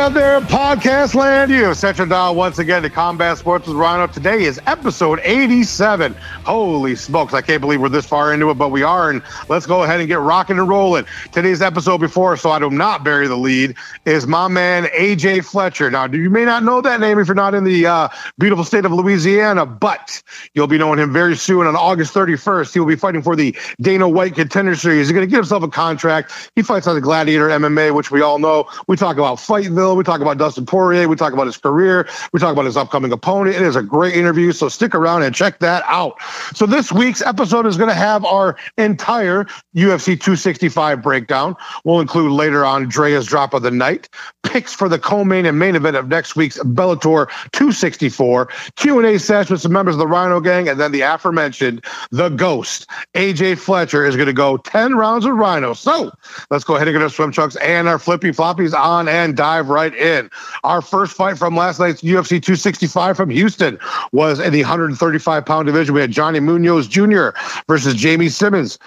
out there, podcast land? You have your dial once again to Combat Sports with Rhino. Today is episode 87. Holy smokes, I can't believe we're this far into it, but we are. And let's go ahead and get rocking and rolling. Today's episode before, so I do not bury the lead, is my man AJ Fletcher. Now, you may not know that name if you're not in the uh, beautiful state of Louisiana, but you'll be knowing him very soon on August 31st. He will be fighting for the Dana White Contender Series. He's going to get himself a contract. He fights on the Gladiator MMA, which we all know. We talk about Fightville. We talk about Dustin Poirier. We talk about his career. We talk about his upcoming opponent. It is a great interview. So stick around and check that out. So this week's episode is going to have our entire UFC 265 breakdown. We'll include later on Drea's drop of the night, picks for the co-main and main event of next week's Bellator 264, Q&A session with some members of the Rhino Gang, and then the aforementioned the Ghost AJ Fletcher is going to go 10 rounds with Rhino. So let's go ahead and get our swim trunks and our flippy floppies on and dive right in. Our first fight from last night's UFC 265 from Houston was in the 135 pound division. We had Johnny Munoz Jr. versus Jamey Simmons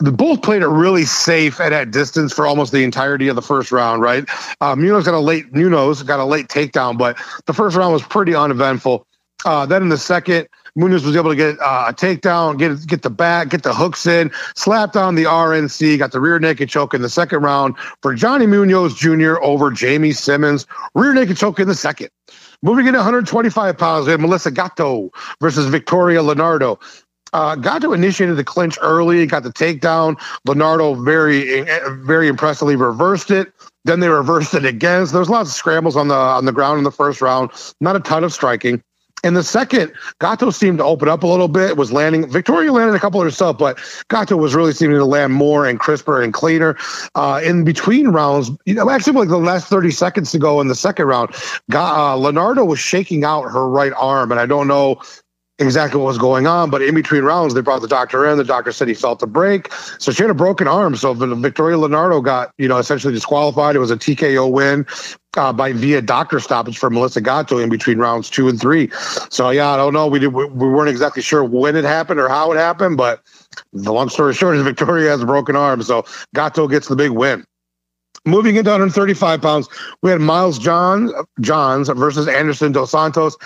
the both played it really safe and at distance for almost the entirety of the first round, right? Uh, Munoz got a late Munoz got a late takedown, but the first round was pretty uneventful. Uh, then in the second, Munoz was able to get uh, a takedown, get get the back, get the hooks in, slap down the RNC, got the rear naked choke in the second round for Johnny Munoz Jr. over Jamey Simmons. Rear naked choke in the second. Moving into 125 pounds, we had Melissa Gatto versus Victoria Leonardo. Uh, Gatto initiated the clinch early, got the takedown. Leonardo very, very impressively reversed it. Then they reversed it again. So there was lots of scrambles on the on the ground in the first round. Not a ton of striking. In the second, Gatto seemed to open up a little bit, was landing. Victoria landed a couple herself, but Gatto was really seeming to land more and crisper and cleaner. Uh, in between rounds, you know, actually like the last 30 seconds to go in the second round, uh, Leonardo was shaking out her right arm. And I don't know exactly what was going on. But in between rounds, they brought the doctor in. The doctor said he felt the break. So she had a broken arm. So Victoria Leonardo got, you know, essentially disqualified. It was a TKO win. Uh, by via doctor stoppage for Melissa Gatto in between rounds two and three. So yeah, I don't know. We did, we weren't exactly sure when it happened or how it happened, but the long story short is Victoria has a broken arm, so Gatto gets the big win. Moving into 135 pounds, we had Miles John Johns versus Anderson Dos Santos.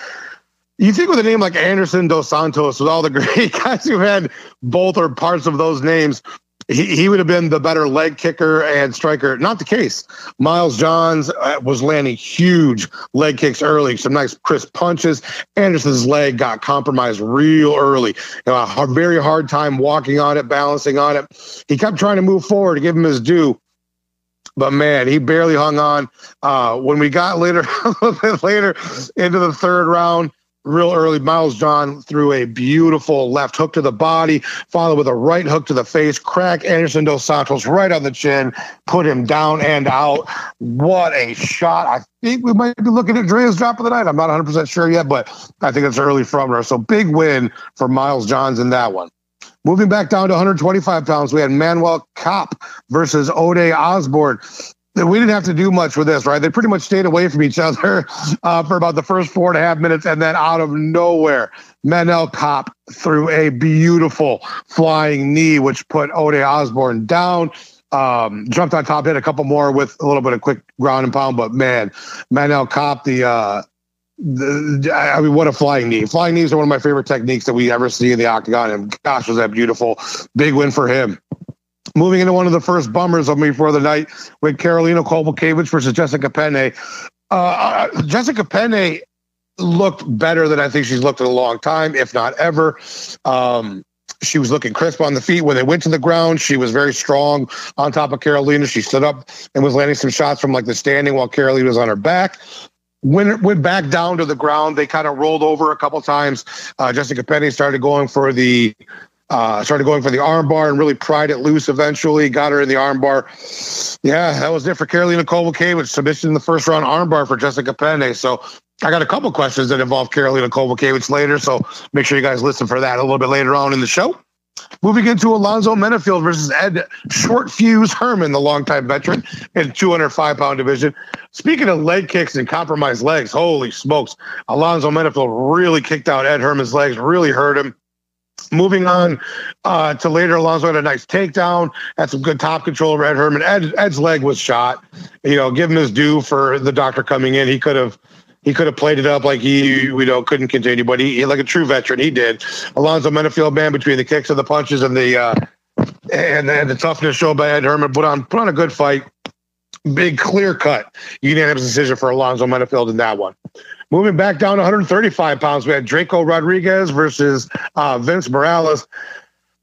You think with a name like Anderson Dos Santos, with all the great guys who had both or parts of those names, he, he would have been the better leg kicker and striker. Not the case. Miles Johns uh, was landing huge leg kicks early, some nice crisp punches. Anderson's leg got compromised real early. You know, a very hard time walking on it, balancing on it. He kept trying to move forward to give him his due but man, he barely hung on. Uh, when we got later, a little bit later into the third round, real early. Miles John threw a beautiful left hook to the body, followed with a right hook to the face, crack Anderson Dos Santos right on the chin, put him down and out. What a shot. I think we might be looking at Drea's drop of the night. I'm not 100% sure yet, but I think it's early from her. So big win for Miles Johns in that one. Moving back down to 125 pounds, we had Manel Kape versus Ode Osborne we didn't have to do much with this, right? They pretty much stayed away from each other uh, for about the first four and a half minutes, and then out of nowhere, Manel Kape threw a beautiful flying knee, which put Ode Osborne down. Um, jumped on top, hit a couple more with a little bit of quick ground and pound, but man, Manel Kape, the uh, the, I mean, what a flying knee! Flying knees are one of my favorite techniques that we ever see in the octagon, and gosh, was that beautiful! Big win for him. Moving into one of the first bummers of me for the night with Karolina Kowalkiewicz versus Jessica Penne. Uh, uh, Jessica Penne looked better than I think she's looked in a long time, if not ever. Um, she was looking crisp on the feet when they went to the ground. She was very strong on top of Karolina. She stood up and was landing some shots from like the standing while Karolina was on her back. When it went back down to the ground, they kind of rolled over a couple times. Uh, Jessica Penne started going for the uh, started going for the armbar and really pried it loose eventually. Got her in the armbar. Yeah, that was it for Carolina Karolina Kowalkiewicz. Submission in the first round armbar for Jessica Penne. So I got a couple questions that involve Karolina Kowalkiewicz later. So make sure you guys listen for that a little bit later on in the show. Moving into Alonzo Menifield versus Ed Short Fuse Herman, the longtime veteran in 205 pound division. Speaking of leg kicks and compromised legs, holy smokes. Alonzo Menifield really kicked out Ed Herman's legs, really hurt him. Moving on uh, to later, Alonzo had a nice takedown, had some good top control. Red Herman, Ed, Ed's leg was shot. You know, give him his due for the doctor coming in. He could have he could have played it up like he you know couldn't continue, but he, like a true veteran, he did. Alonzo Menifield, man, between the kicks and the punches and the uh, and, and the toughness show by Ed Herman, put on put on a good fight. Big clear cut unanimous decision for Alonzo Menifield in that one. Moving back down to 135 pounds, we had Drako Rodriguez versus uh, Vince Morales.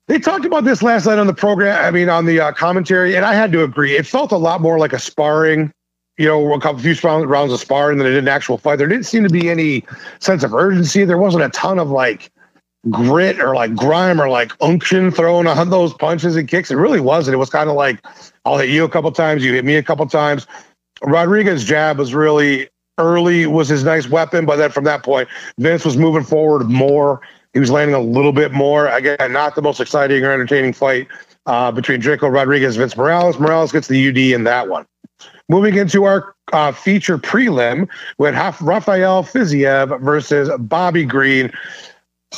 They talked about this last night on the program. I mean, on the uh, commentary, and I had to agree. It felt a lot more like a sparring, you know, a couple few rounds of sparring than it did an actual fight. There didn't seem to be any sense of urgency. There wasn't a ton of like grit or like grime or like unction thrown on those punches and kicks. It really wasn't. It was kind of like I'll hit you a couple times, you hit me a couple times. Rodriguez jab was really early was his nice weapon, but then from that point, Vince was moving forward more. He was landing a little bit more. Again, not the most exciting or entertaining fight uh, between Drako Rodriguez and Vince Morales. Morales gets the UD in that one. Moving into our uh, feature prelim with Rafael Fiziev versus Bobby Green.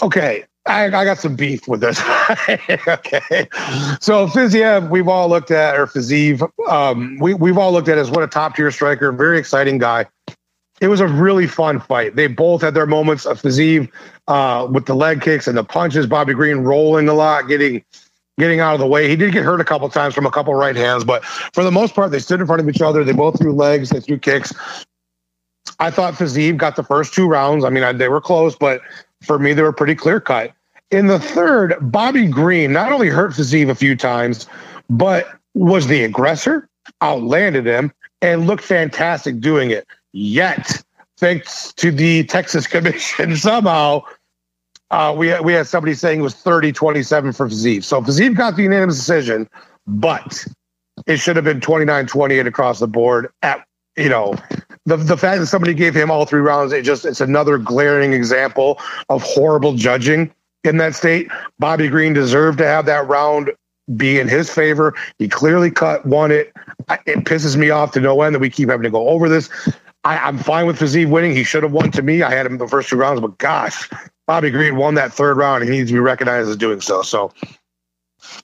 Okay, I, I, got some beef with this. okay. So Fiziev, we've all looked at, or Fiziev, um, we, we've all looked at as what a top tier striker, very exciting guy it was a really fun fight. They both had their moments of Fiziev uh, with the leg kicks and the punches. Bobby Green rolling a lot, getting getting out of the way. He did get hurt a couple times from a couple right hands, but for the most part, they stood in front of each other. They both threw legs, they threw kicks. I thought Fiziev got the first two rounds. I mean, I, they were close, but for me, they were pretty clear cut. In the third, Bobby Green not only hurt Fiziev a few times, but was the aggressor, outlanded him, and looked fantastic doing it. Yet, thanks to the Texas Commission, somehow uh, we, we had somebody saying it was 30 27 for Fiziev. So Fiziev got the unanimous decision, but it should have been 29 28 across the board. At you know, the, the fact that somebody gave him all three rounds, it just it's another glaring example of horrible judging in that state. Bobby Green deserved to have that round be in his favor. He clearly cut, won it. It pisses me off to no end that we keep having to go over this. I, am fine with Fiziev winning. He should have won to me. I had him the first two rounds, but gosh, Bobby Green won that third round. He needs to be recognized as doing so. So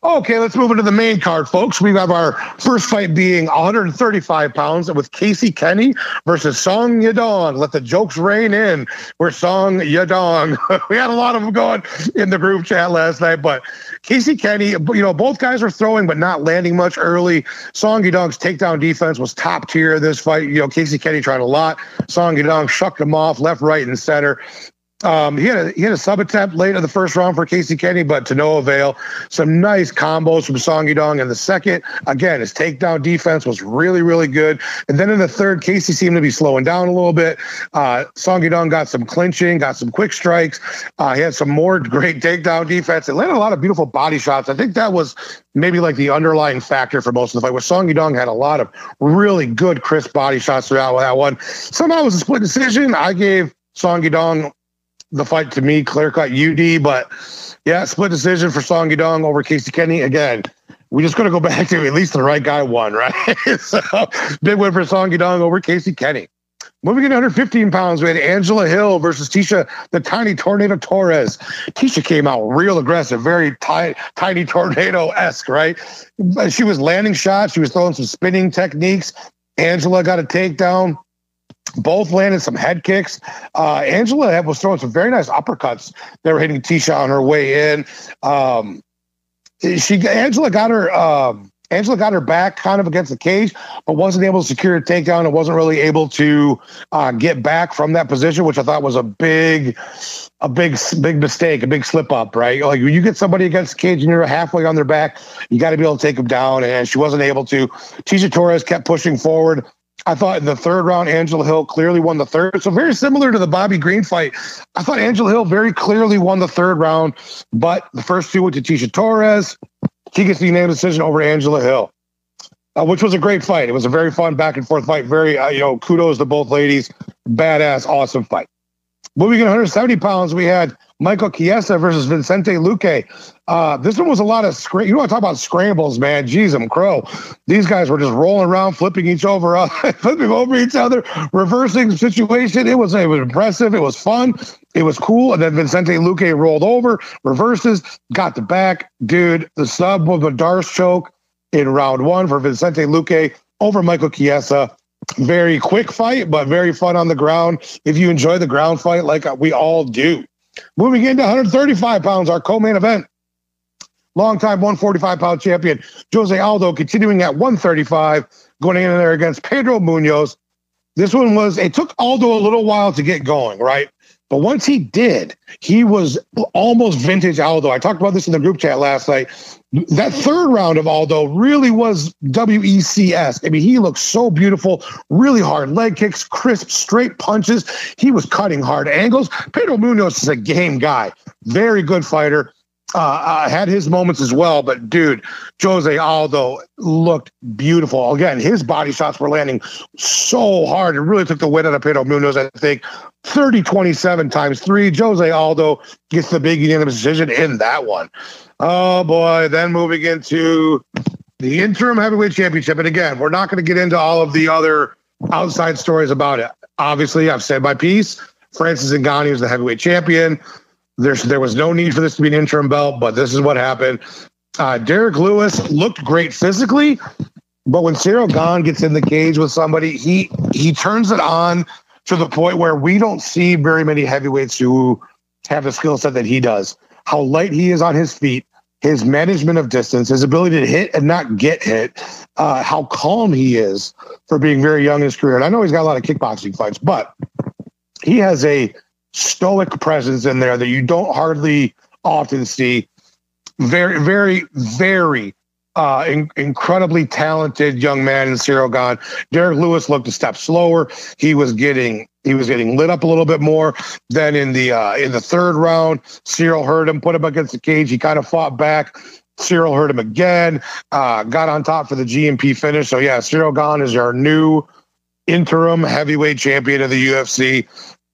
Okay, let's move into the main card, folks. We have our first fight being 135 pounds with Casey Kenney versus Song Yadong. Let the jokes rain in. We're Song Yadong. we had a lot of them going in the group chat last night, but Casey Kenney, you know, both guys were throwing but not landing much early. Song Yadong's takedown defense was top tier in this fight. You know, Casey Kenney tried a lot. Song Yadong shucked him off left, right, and center. Um, he had a he had a sub attempt late in the first round for Casey Kenney, but to no avail. Some nice combos from Song Yadong in the second. Again, his takedown defense was really really good. And then in the third, Casey seemed to be slowing down a little bit. Uh, Song Yadong got some clinching, got some quick strikes. Uh, he had some more great takedown defense. It landed a lot of beautiful body shots. I think that was maybe like the underlying factor for most of the fight. Where Song Yadong had a lot of really good crisp body shots throughout that one. Somehow it was a split decision. I gave Song Yadong the fight to me, clear cut UD, but yeah, split decision for Song Yadong over Casey Kenney. Again, we just got to go back to at least the right guy won, right? so big win for Song Yadong over Casey Kenney. Moving in 115 pounds, we had Angela Hill versus Tecia, the tiny tornado Torres. Tecia came out real aggressive, very tiny tornado esque, right? She was landing shots, she was throwing some spinning techniques. Angela got a takedown both landed some head kicks. Uh, Angela was throwing some very nice uppercuts. They were hitting Tecia on her way in. Um, she Angela got her um, Angela got her back kind of against the cage, but wasn't able to secure a takedown and wasn't really able to uh, get back from that position, which I thought was a big, a big, big mistake, a big slip up, right? Like when you get somebody against the cage and you're halfway on their back, you got to be able to take them down, and she wasn't able to. Tecia Torres kept pushing forward. I thought in the third round, Angela Hill clearly won the third. So very similar to the Bobby Green fight. I thought Angela Hill very clearly won the third round, but the first two went to Tecia Torres. She gets the unanimous decision over Angela Hill, uh, which was a great fight. It was a very fun back and forth fight. Very, uh, you know, kudos to both ladies. Badass, awesome fight. Moving in 170 pounds, we had Michael Chiesa versus Vicente Luque. Uh, this one was a lot of scra- you want to talk about scrambles, man. Jeez, I'm crow. These guys were just rolling around, flipping each over, uh, flipping over each other, reversing situation. It was it was impressive. It was fun. It was cool. And then Vicente Luque rolled over, reverses, got the back. Dude, the sub was a Darce choke in round one for Vicente Luque over Michael Chiesa. Very quick fight, but very fun on the ground. If you enjoy the ground fight like we all do. Moving into 135 pounds, our co-main event. Longtime 145 pound champion Jose Aldo continuing at 135, going in there against Pedro Munhoz. This one was, it took Aldo a little while to get going, right? But once he did, he was almost vintage Aldo. I talked about this in the group chat last night. That third round of Aldo really was WECS. I mean, he looked so beautiful, really hard leg kicks, crisp, straight punches. He was cutting hard angles. Pedro Munhoz is a game guy, very good fighter uh, had his moments as well. But dude, Jose Aldo looked beautiful. Again, his body shots were landing so hard. It really took the win out of Pedro Munhoz. I think 30 27 times three. Jose Aldo gets the big unanimous decision in that one. Oh boy. Then moving into the interim heavyweight championship. And again, we're not going to get into all of the other outside stories about it. Obviously, I've said my piece. Francis Ngannou is the heavyweight champion. There's there was no need for this to be an interim belt, but this is what happened. Uh, Derrick Lewis looked great physically, but when Ciryl Gane gets in the cage with somebody, he he turns it on to the point where we don't see very many heavyweights who have the skill set that he does. How light he is on his feet, his management of distance, his ability to hit and not get hit, uh, how calm he is for being very young in his career. And I know he's got a lot of kickboxing fights, but he has a stoic presence in there that you don't hardly often see. Very, very, very uh, in, incredibly talented young man in Ciryl Gane. Derrick Lewis looked a step slower. He was getting he was getting lit up a little bit more. than in the uh, in the third round, Ciryl hurt him, put him against the cage. He kind of fought back. Ciryl hurt him again. Uh, got on top for the GMP finish. So yeah, Ciryl Gane is our new interim heavyweight champion of the UFC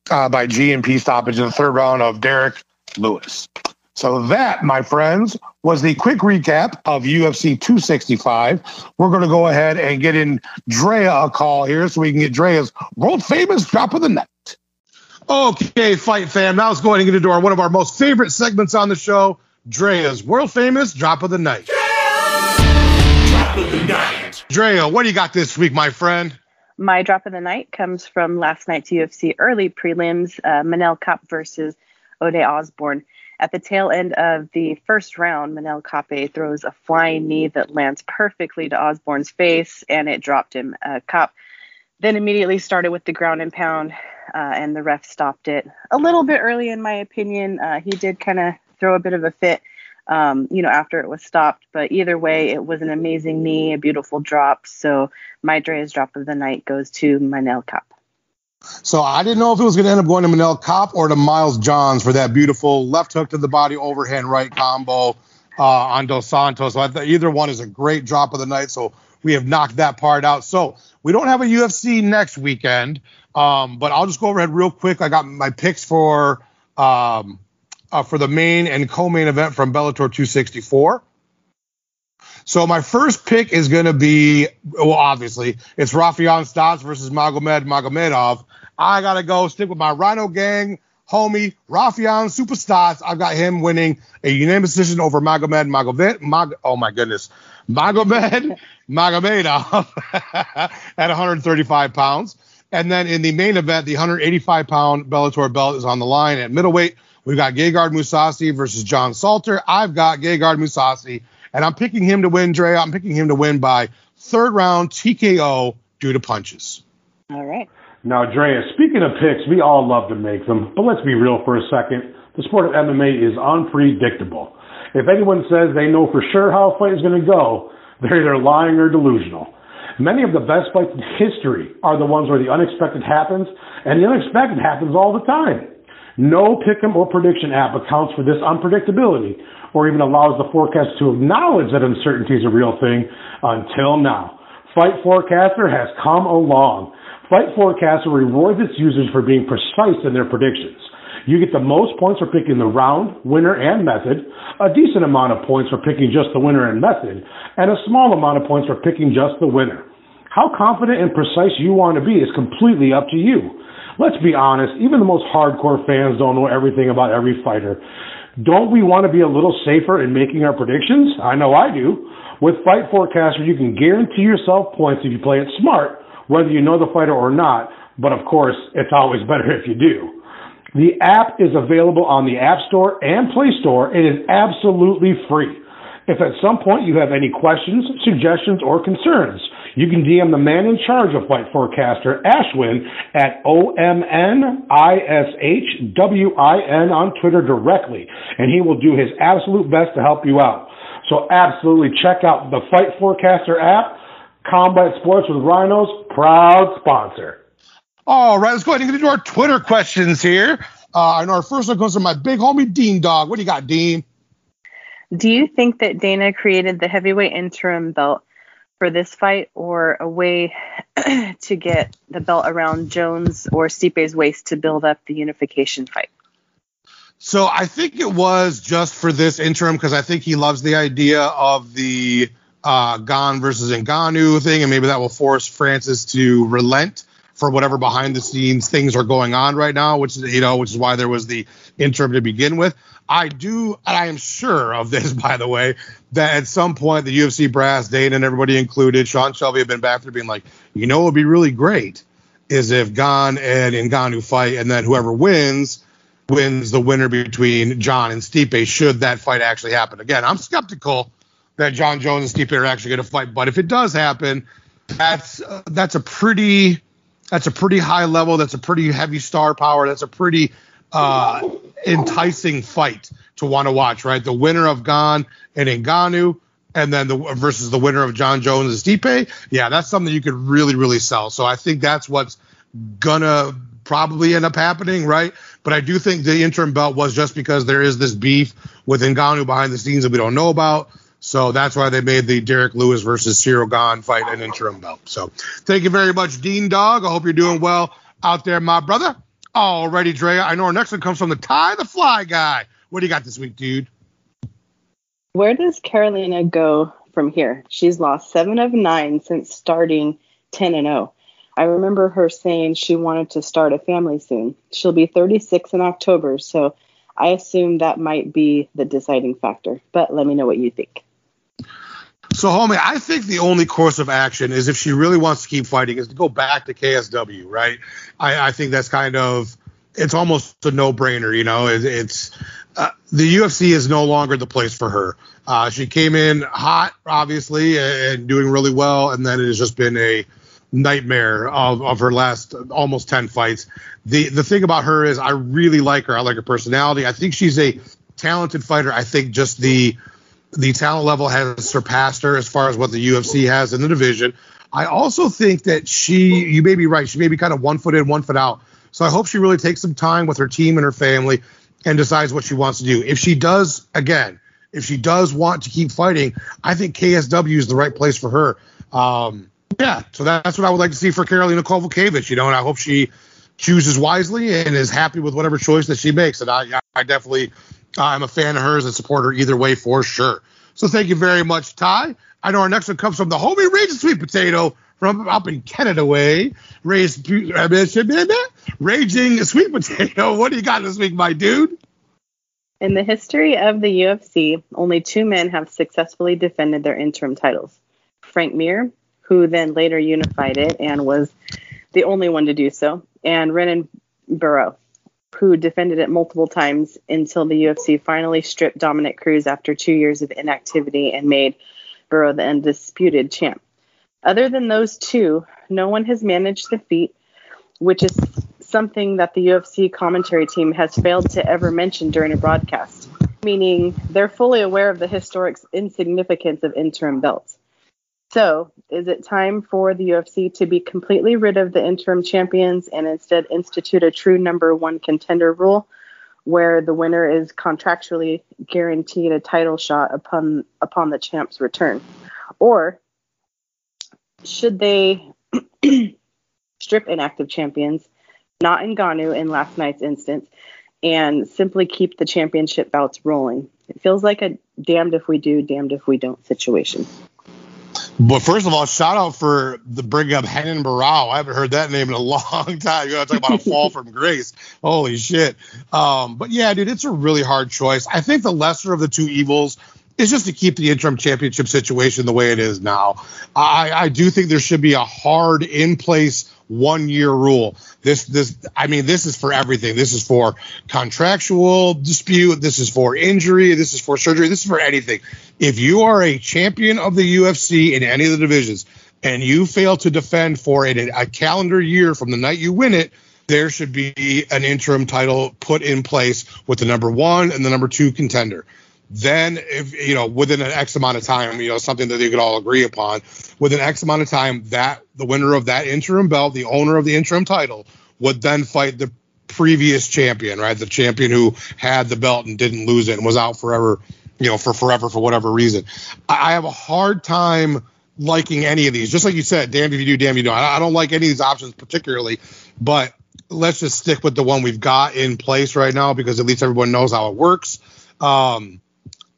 uh, by GMP stoppage in the third round of Derrick Lewis. So that, my friends, was the quick recap of UFC 265. We're going to go ahead and get in Drea a call here so we can get Drea's world famous drop of the night. Okay, fight fam. Now let's go ahead and get into our one of our most favorite segments on the show, Drea's world famous drop of the night. Drop of the night. Drea, what do you got this week, my friend? My drop of the night comes from last night's UFC early prelims, uh, Manel Kape versus Ode Osborne. At the tail end of the first round, Manel Kape throws a flying knee that lands perfectly to Osborne's face, and it dropped him. Uh, Kape then immediately started with the ground and pound, uh, and the ref stopped it a little bit early, in my opinion. Uh, he did kind of throw a bit of a fit um, you know, after it was stopped. But either way, it was an amazing knee, a beautiful drop. So my Dre's drop of the night goes to Manel Kape. So I didn't know if it was going to end up going to Manel Kape or to Miles Johns for that beautiful left hook to the body overhand right combo uh, on Dos Santos. So either one is a great drop of the night. So we have knocked that part out. So we don't have a UFC next weekend, um, but I'll just go overhead real quick. I got my picks for um, uh, for the main and co-main event from Bellator 264. So my first pick is going to be, well, obviously it's Raufeon Stots versus Magomed Magomedov. I got to go stick with my Rhino Gang homie, Raufeon Super. I've got him winning a unanimous decision over Magomed Magomed. Mag, oh my goodness. Magomed Magomedov at 135 pounds. And then in the main event, the 185 pound Bellator belt is on the line at middleweight. We've got Gegard Mousasi versus John Salter. I've got Gegard Mousasi, and I'm picking him to win, Dre. I'm picking him to win by third round TKO due to punches. All right. Now, Drea, speaking of picks, we all love to make them, but let's be real for a second. The sport of MMA is unpredictable. If anyone says they know for sure how a fight is going to go, they're either lying or delusional. Many of the best fights in history are the ones where the unexpected happens, and the unexpected happens all the time. No pick'em or prediction app accounts for this unpredictability or even allows the forecast to acknowledge that uncertainty is a real thing until now. Fight Forecaster has come along. Fight Forecaster rewards its users for being precise in their predictions. You get the most points for picking the round, winner, and method, a decent amount of points for picking just the winner and method, and a small amount of points for picking just the winner. How confident and precise you want to be is completely up to you. Let's be honest, even the most hardcore fans don't know everything about every fighter. Don't we want to be a little safer in making our predictions? I know I do. With Fight Forecaster, you can guarantee yourself points if you play it smart, whether you know the fighter or not. But of course, it's always better if you do. The app is available on the App Store and Play Store. It is absolutely free. If at some point you have any questions, suggestions, or concerns, you can DM the man in charge of Fight Forecaster, Ashwin, at O-M-N-I-S-H-W-I-N on Twitter directly, and he will do his absolute best to help you out. So absolutely check out the Fight Forecaster app. Combat Sports with Rhinos, proud sponsor. All right, let's go ahead and get into our Twitter questions here. Uh, and our first one comes from my big homie Dean Dog. What do you got, Dean? Do you think that Dana created the heavyweight interim belt for this fight or a way to get the belt around Jones or Stipe's waist to build up the unification fight? So I think it was just for this interim because I think he loves the idea of the uh, Gane versus Ngannou thing, and maybe that will force Francis to relent for whatever behind the scenes things are going on right now, which is you know, which is why there was the interim to begin with. I do, and I am sure of this, by the way, that at some point the UFC brass, Dana and everybody included, Sean Shelby have been back there being like, you know, it would be really great is if Gane and Ngannou fight, and then whoever wins wins the winner between Jon and Stipe. Should that fight actually happen again? I'm skeptical that Jon Jones and Stipe are actually going to fight, but if it does happen, that's uh, that's a pretty that's a pretty high level. That's a pretty heavy star power. That's a pretty uh, enticing fight to want to watch, right? The winner of Gane and Ngannou, and then the versus the winner of Jon Jones and Stipe. Yeah, that's something you could really, really sell. So I think that's what's gonna probably end up happening, right? But I do think the interim belt was just because there is this beef with Ngannou behind the scenes that we don't know about. So that's why they made the Derrick Lewis versus Ciryl Gane fight an interim belt. So thank you very much, Dean Dog. I hope you're doing well out there, my brother. Alrighty, Drea. I know our next one comes from the Ty the Fly guy. What do you got this week, dude? Where does Karolina go from here? She's lost seven of nine since starting 10 and 0. I remember her saying she wanted to start a family soon. She'll be 36 in October, so I assume that might be the deciding factor. But let me know what you think. So, homie, I think the only course of action is if she really wants to keep fighting, is to go back to KSW, right? I, I think that's kind of it's almost a no-brainer, you know. It, it's uh, the UFC is no longer the place for her. Uh, she came in hot, obviously, and doing really well, and then it has just been a nightmare of, of her last almost 10 fights. The the thing about her is I really like her. I like her personality. I think she's a talented fighter. I think just the the talent level has surpassed her as far as what the UFC has in the division. I also think that she you may be right. She may be kind of one foot in, one foot out. So I hope she really takes some time with her team and her family and decides what she wants to do. If she does, again, if she does want to keep fighting, I think KSW is the right place for her. Um, yeah, so that's what I would like to see for Karolina Kowalkiewicz, you know, and I hope she chooses wisely and is happy with whatever choice that she makes. And I, I definitely, I'm a fan of hers and support her either way for sure. So thank you very much, Ty. I know our next one comes from the homie Raging Sweet Potato from up in Canada way. Raised, raging Sweet Potato. What do you got this week, my dude? In the history of the UFC, only two men have successfully defended their interim titles Frank Mir who then later unified it and was the only one to do so, and Renan Barão, who defended it multiple times until the UFC finally stripped Dominick Cruz after two years of inactivity and made Barão the undisputed champ. Other than those two, no one has managed the feat, which is something that the UFC commentary team has failed to ever mention during a broadcast, meaning they're fully aware of the historic insignificance of interim belts. So, is it time for the UFC to be completely rid of the interim champions and instead institute a true number one contender rule where the winner is contractually guaranteed a title shot upon upon the champ's return? Or should they strip inactive champions, not Ngannou in last night's instance, and simply keep the championship bouts rolling? It feels like a damned if we do, damned if we don't situation. But first of all, shout out for the bring up Renan Barão. I haven't heard that name in a long time. You know, talk about a fall from grace. Holy shit. Um, but yeah, dude, it's a really hard choice. I think the lesser of the two evils is just to keep the interim championship situation the way it is now. I, I do think there should be a hard in place one year rule. This this I mean this is for everything. This is for contractual dispute, this is for injury, this is for surgery, this is for anything. If you are a champion of the UFC in any of the divisions and you fail to defend for it a calendar year from the night you win it, there should be an interim title put in place with the number 1 and the number 2 contender then if you know within an x amount of time you know something that they could all agree upon within x amount of time that the winner of that interim belt the owner of the interim title would then fight the previous champion right? The champion who had the belt and didn't lose it and was out forever you know for forever for whatever reason. I, have a hard time liking any of these. Just like you said damn if you do damn you don't. I don't like any of these options particularly but let's just stick with the one we've got in place right now because at least everyone knows how it works. Um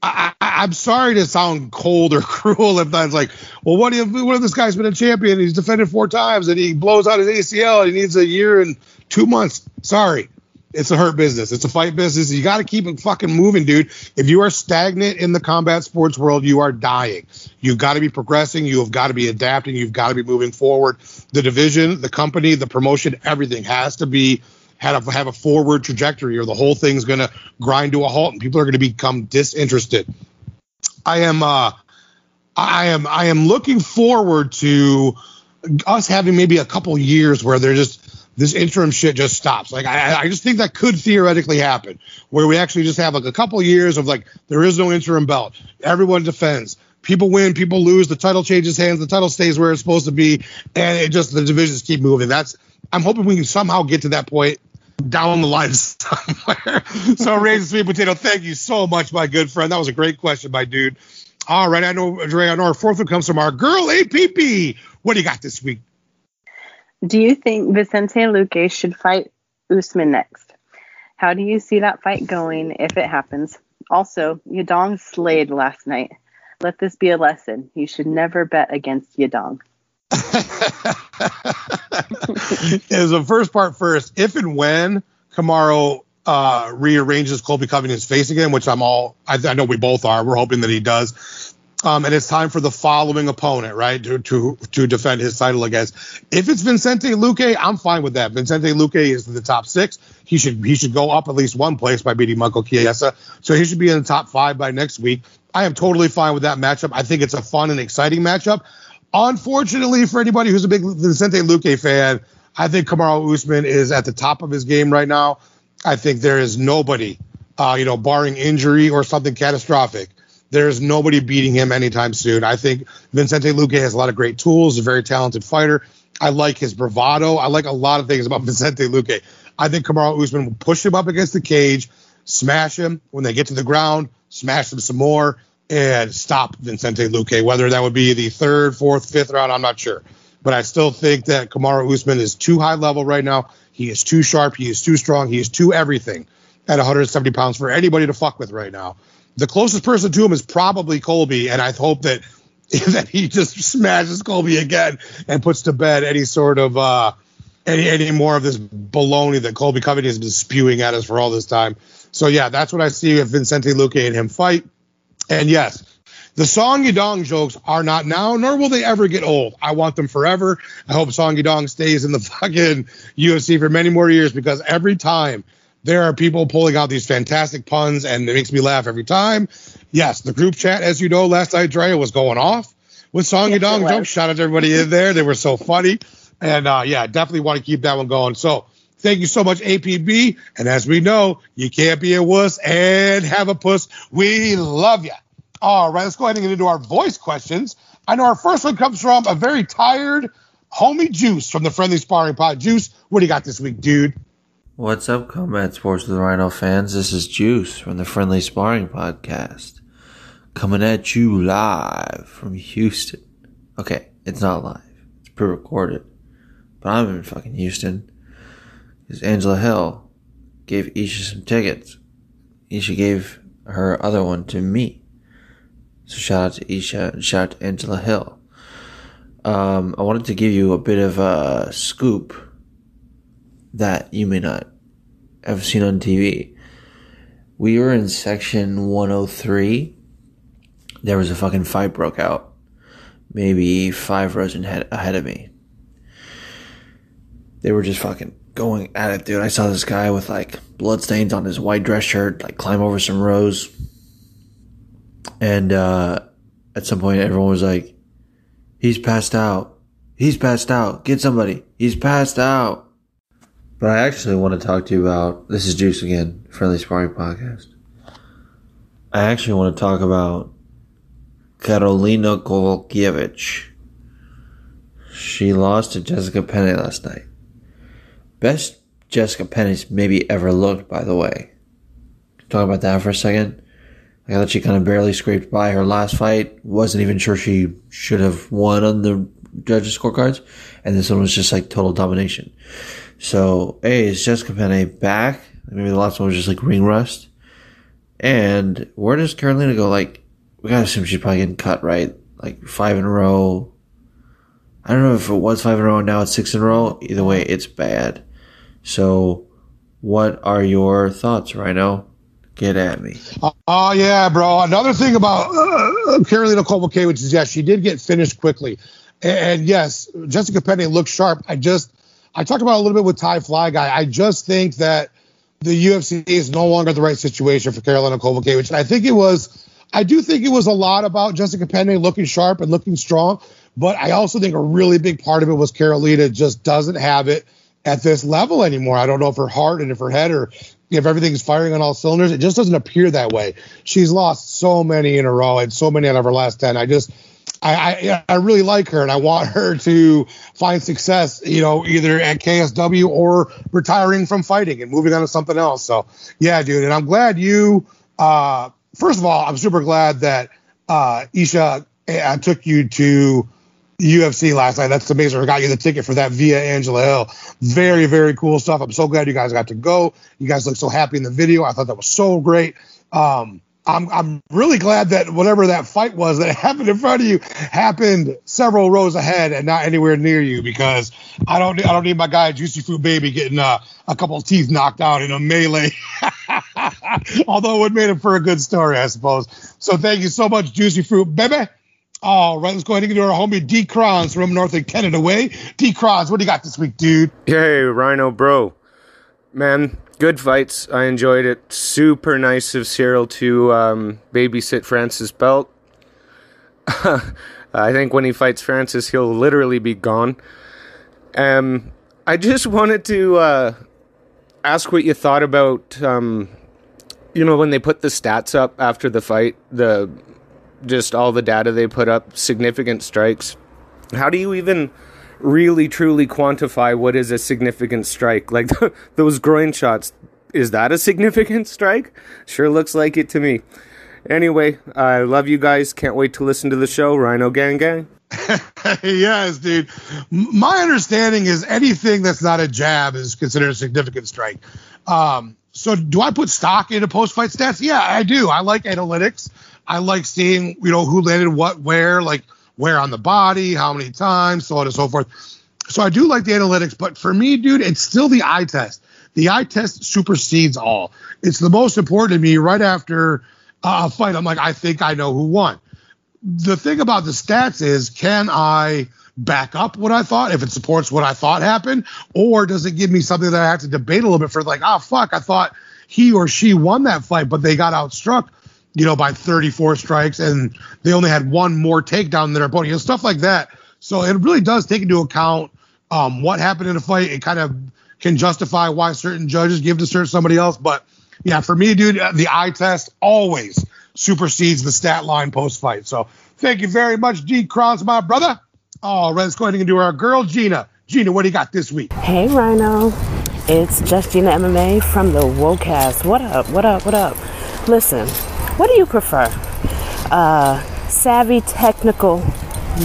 I, am sorry to sound cold or cruel if that's like, well, what if this guy's been a champion? He's defended four times and he blows out his ACL and he needs a year and two months. Sorry, it's a hurt business. It's a fight business. You got to keep it fucking moving, dude. If you are stagnant in the combat sports world, you are dying. You've got to be progressing. You have got to be adapting. You've got to be moving forward. The division, the company, the promotion, everything has to be have a, have a forward trajectory or the whole thing's going to grind to a halt and people are going to become disinterested. I am uh, I am I am looking forward to us having maybe a couple years where they're just this interim shit just stops. Like I, I just think that could theoretically happen, where we actually just have like a couple years of like there is no interim belt. Everyone defends. People win, people lose. The title changes hands. The title stays where it's supposed to be, and it just the divisions keep moving. That's I'm hoping we can somehow get to that point down the line somewhere. so, Raising Sweet Potato, thank you so much, my good friend. That was a great question, my dude. All right, I know, Dre, I know our fourth one comes from our girl, APP. What do you got this week? Do you think Vicente Luque should fight Usman next? How do you see that fight going if it happens? Also, Yadong slayed last night. Let this be a lesson. You should never bet against Yadong. Is the first part first. If and when Kamaru uh, rearranges Colby Covington's face again, which I'm all, I, I, know we both are. We're hoping that he does. Um, and it's time for the following opponent, right, to to to defend his title against. If it's Vincente Luque, I'm fine with that. Vincente Luque is in the top six. He should he should go up at least one place by beating Michael Chiesa. So he should be in the top five by next week. I am totally fine with that matchup. I think it's a fun and exciting matchup. Unfortunately, for anybody who's a big Vicente Luque fan, I think Kamaru Usman is at the top of his game right now. I think there is nobody, uh, you know, barring injury or something catastrophic, there's nobody beating him anytime soon. I think Vicente Luque has a lot of great tools, a very talented fighter. I like his bravado. I like a lot of things about Vicente Luque. I think Kamaru Usman will push him up against the cage, smash him when they get to the ground, smash him some more, and stop Vincente Luque. Whether that would be the third, fourth, fifth round, I'm not sure. But I still think that Kamaru Usman is too high level right now. He is too sharp. He is too strong. He is too everything at 170 pounds for anybody to fuck with right now. The closest person to him is probably Colby, and I hope that that he just smashes Colby again and puts to bed any sort of uh, any any more of this baloney that Colby Covington has been spewing at us for all this time. So yeah, that's what I see if Vincente Luque and him fight. And yes, the Song Yadong jokes are not now, nor will they ever get old. I want them forever. I hope Song Yadong stays in the fucking UFC for many more years because every time there are people pulling out these fantastic puns and it makes me laugh every time. Yes, the group chat, as you know, last night, Drea, was going off with Song yes, Yadong jokes. Shout out to everybody in there. They were so funny. And uh, yeah, definitely want to keep that one going. So Thank you so much, APB. And as we know, you can't be a wuss and have a puss. We love you. All right, let's go ahead and get into our voice questions. I know our first one comes from a very tired homie Juice from the Friendly Sparring Pod. Juice, what do you got this week, dude? What's up, Combat Sports with Rhino fans? This is Juice from the Friendly Sparring Podcast. Coming at you live from Houston. Okay, it's not live. It's pre-recorded. But I'm in fucking Houston because Angela Hill gave Isha some tickets. Isha gave her other one to me. So shout out to Isha and shout out to Angela Hill. um, I wanted to give you a bit of a scoop that you may not have seen on TV. We were in section 103. There was a fucking fight broke out. Maybe five rows ahead, ahead of me. They were just fucking going at it, dude. I saw this guy with like blood stains on his white dress shirt, like climb over some rows. And uh, at some point, everyone was like, he's passed out. He's passed out. Get somebody. He's passed out. But I actually want to talk to you about this is Juice again, Friendly Sparring Podcast. I actually want to talk about Karolina Kowalkiewicz. She lost to Jessica Penne last night. Best Jessica Penne's maybe ever looked, by the way. Talk about that for a second. I thought she kind of barely scraped by her last fight. Wasn't even sure she should have won on the judges' scorecards. And this one was just like total domination. So, A, is Jessica Penne back? Maybe the last one was just like ring rust. And where does Karolina go? Like, we gotta assume she's probably getting cut, right? Like five in a row. I don't know if it was five in a row now it's six in a row. Either way, it's bad. So, what are your thoughts, Rhino? Get at me. Oh, uh, yeah, bro. Another thing about uh, Karolina Kowalkiewicz is, yes, she did get finished quickly. And, and, yes, Jessica Penne looked sharp. I just, I talked about a little bit with Ty Fly Guy. I just think that the UFC is no longer the right situation for Karolina Kowalkiewicz. And I think it was, I do think it was a lot about Jessica Penne looking sharp and looking strong. But I also think a really big part of it was Karolina just doesn't have it at this level anymore. I don't know if her heart and if her head or if everything's firing on all cylinders. It just doesn't appear that way. She's lost so many in a row and so many out of her last 10. I just, I, I, I really like her and I want her to find success, you know, either at KSW or retiring from fighting and moving on to something else. So, yeah, dude. And I'm glad you, uh, first of all, I'm super glad that uh, Isha uh, took you to UFC last night. That's amazing. I got you the ticket for that via Angela Hill. Very, very cool stuff. I'm so glad you guys got to go. You guys look so happy in the video. I thought that was so great. Um, I'm I'm really glad that whatever that fight was that happened in front of you happened several rows ahead and not anywhere near you because I don't I don't need my guy Juicy Fruit Baby getting uh, a couple of teeth knocked out in a melee. Although it made it for a good story, I suppose. So thank you so much, Juicy Fruit Baby. All right, let's go ahead and get to our homie D. Crons from North of Canada way. D. Crons, what do you got this week, dude? Hey, Rhino Bro. Man, good fights. I enjoyed it. Super nice of Ciryl to um, babysit Francis Belt. I think when he fights Francis, he'll literally be gone. Um, I just wanted to uh, ask what you thought about, um, you know, when they put the stats up after the fight, the just all the data they put up, significant strikes. How do you even really truly quantify what is a significant strike? Like those groin shots, is that a significant strike? Sure looks like it to me. Anyway, I love you guys. Can't wait to listen to the show. Rhino Gang Gang. yes, dude. My understanding is anything that's not a jab is considered a significant strike. Um, so, do I put stock into post fight stats? Yeah, I do. I like analytics. I like seeing, you know, who landed what where, like where on the body, how many times, so on and so forth. So I do like the analytics, but for me, dude, it's still the eye test. The eye test supersedes all. It's the most important to me right after a fight. I'm like, I think I know who won. The thing about the stats is, can I back up what I thought if it supports what I thought happened, or does it give me something that I have to debate a little bit for? Like, oh fuck, I thought he or she won that fight, but they got outstruck you know, by 34 strikes, and they only had one more takedown than their opponent, you know, stuff like that. So it really does take into account um, what happened in a fight. It kind of can justify why certain judges give to certain somebody else. But yeah, for me, dude, the eye test always supersedes the stat line post fight. So thank you very much, G. Cross, my brother. All right, let's go ahead and do our girl, Gina. Gina, what do you got this week? Hey, Rhino. It's just Gina MMA from the WOCAST. What up? What up? What up? Listen, what do you prefer? Uh, savvy, technical,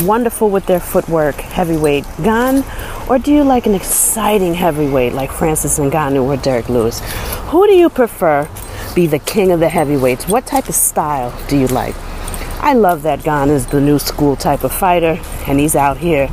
wonderful with their footwork, heavyweight Gane, or do you like an exciting heavyweight like Francis Ngannou or Derrick Lewis? Who do you prefer be the king of the heavyweights? What type of style do you like? I love that Gane is the new school type of fighter, and he's out here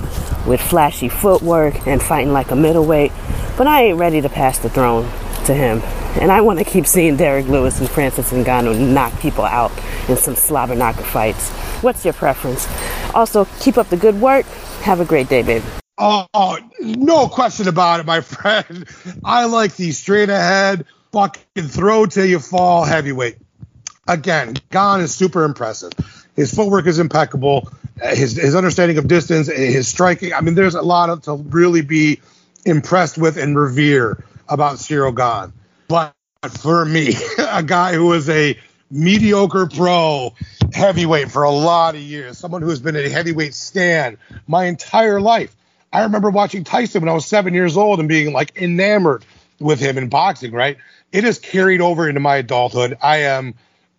with flashy footwork and fighting like a middleweight. But I ain't ready to pass the throne to him. And I want to keep seeing Derrick Lewis and Francis Ngannou knock people out in some slobber knocker fights. What's your preference? Also, keep up the good work. Have a great day, baby. Oh, oh, no question about it, my friend. I like the straight ahead, fucking throw till you fall heavyweight. Again, Gane is super impressive. His footwork is impeccable. Uh, his his understanding of distance, uh, his striking. I mean, there's a lot of, to really be impressed with and revere about Ciryl Gane. But for me, a guy who was a mediocre pro heavyweight for a lot of years, someone who has been a heavyweight stand my entire life. I remember watching Tyson when I was seven years old and being like enamored with him in boxing, right? It has carried over into my adulthood. I am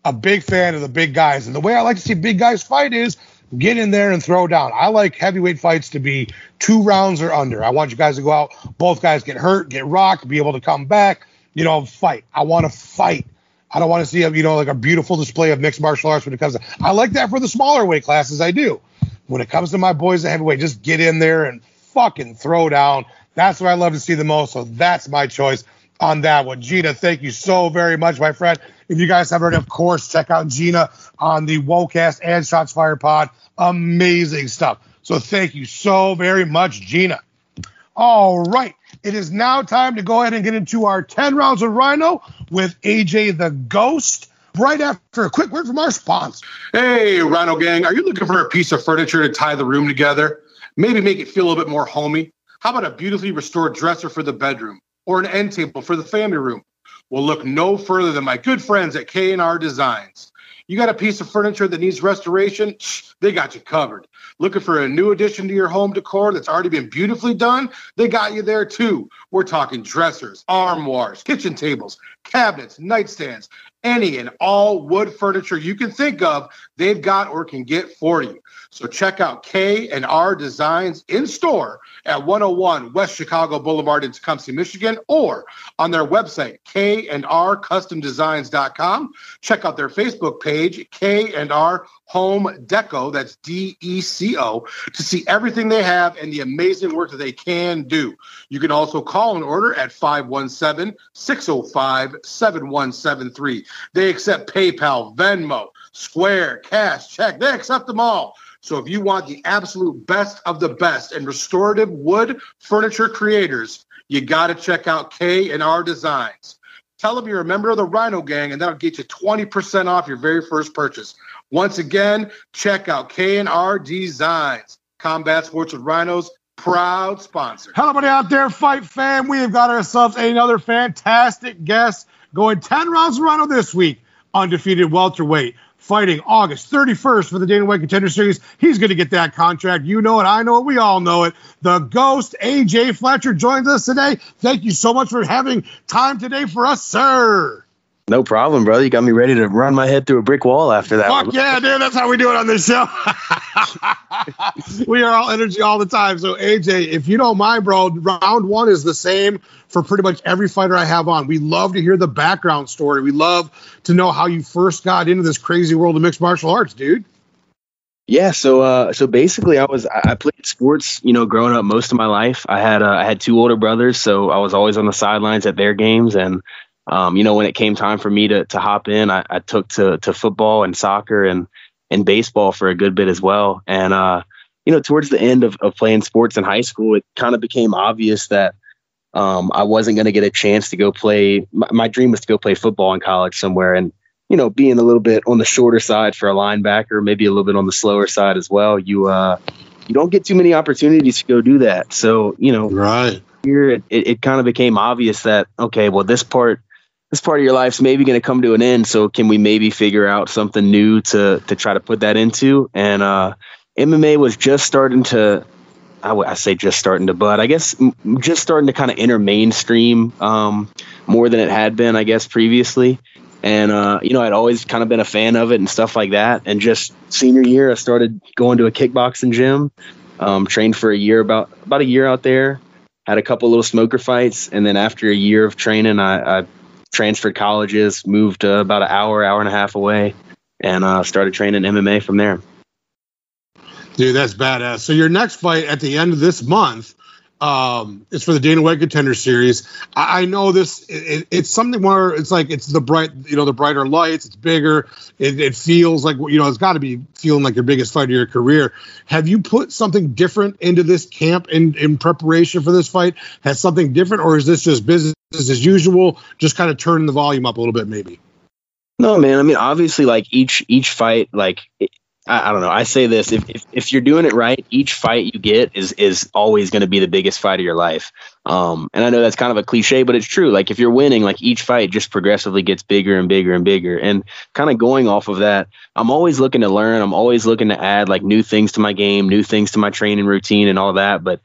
a big fan of the big guys. And the way I like to see big guys fight is get in there and throw down. I like heavyweight fights to be two rounds or under. I want you guys to go out, both guys get hurt, get rocked, be able to come back, you know, fight. I want to fight. I don't want to see a, you know, like a beautiful display of mixed martial arts when it comes to I like that for the smaller weight classes, I do. When it comes to my boys at heavyweight, just get in there and fucking throw down. That's what I love to see the most. So that's my choice on that one. Gina, thank you so very much, my friend. If you guys haven't already, of course, check out Gina on the Wocast and Shots Fire Pod. Amazing stuff. So thank you so very much, Gina. All right. It is now time to go ahead and get into our 10 rounds of Rhino with AJ the Ghost. Right after a quick word from our sponsor. Hey, Rhino Gang, are you looking for a piece of furniture to tie the room together? Maybe make it feel a little bit more homey? How about a beautifully restored dresser for the bedroom or an end table for the family room? Well, look no further than my good friends at K&R Designs. You got a piece of furniture that needs restoration? They got you covered. Looking for a new addition to your home decor that's already been beautifully done? They got you there too. We're talking dressers, armoires, kitchen tables, cabinets, nightstands, any and all wood furniture you can think of, they've got or can get for you. So check out K and R Designs in store at 101 West Chicago Boulevard in Tecumseh, Michigan, or on their website, K and R Customdesigns.com. Check out their Facebook page, K and R Home Deco, that's D E C O, to see everything they have and the amazing work that they can do. You can also call and order at 517 605 7173. They accept PayPal, Venmo, Square, Cash, Check. They accept them all. So if you want the absolute best of the best and restorative wood furniture creators, you got to check out K and R Designs. Tell them you're a member of the Rhino Gang, and that'll get you 20% off your very first purchase. Once again, check out K and R Designs. Combat Sports with Rhinos, proud sponsor. Hello, everybody out there, fight fan. We have got ourselves another fantastic guest going 10 rounds Rhino this week. Undefeated welterweight fighting August 31st for the Dana White Contender Series. He's going to get that contract. You know it. I know it. We all know it. The Ghost, AJ Fletcher, joins us today. Thank you so much for having time today for us, sir. No problem, brother. You got me ready to run my head through a brick wall after that. Fuck yeah, dude. That's how we do it on this show. we are all energy all the time. So, AJ, if you don't mind, bro, round one is the same for pretty much every fighter I have on. We love to hear the background story. We love to know how you first got into this crazy world of mixed martial arts, dude. Yeah, so uh, so basically, I was I played sports, you know, growing up most of my life. I had uh, I had two older brothers, so I was always on the sidelines at their games, and um, you know, when it came time for me to to hop in, I, I took to to football and soccer and and baseball for a good bit as well. And uh, you know, towards the end of, of playing sports in high school, it kind of became obvious that um, I wasn't going to get a chance to go play. My, my, dream was to go play football in college somewhere, and you know, being a little bit on the shorter side for a linebacker, maybe a little bit on the slower side as well. You uh, you don't get too many opportunities to go do that. So you know, right here, it, it kind of became obvious that okay, well, this part this part of your life's maybe going to come to an end. So can we maybe figure out something new to to try to put that into? And uh, MMA was just starting to, I, w- I say just starting to, but I guess just starting to kind of enter mainstream um, more than it had been, I guess, previously. And uh, you know, I'd always kind of been a fan of it and stuff like that. And just senior year, I started going to a kickboxing gym, um, trained for a year about about a year out there. Had a couple little smoker fights, and then after a year of training, I, I transferred colleges, moved uh, about an hour, hour and a half away, and uh, started training MMA from there. Dude, that's badass. So your next fight at the end of this month um, is for the Dana White Contender Series. I, I know this. It, it's something where it's like it's the bright, you know, the brighter lights. It's bigger. It, it feels like you know it's got to be feeling like your biggest fight of your career. Have you put something different into this camp in in preparation for this fight? Has something different, or is this just business as usual? Just kind of turning the volume up a little bit, maybe. No, man. I mean, obviously, like each each fight, like I, I don't know. I say this: if, if if you're doing it right, each fight you get is is always going to be the biggest fight of your life. Um, and I know that's kind of a cliche, but it's true. Like if you're winning, like each fight just progressively gets bigger and bigger and bigger. And kind of going off of that, I'm always looking to learn. I'm always looking to add like new things to my game, new things to my training routine, and all that. But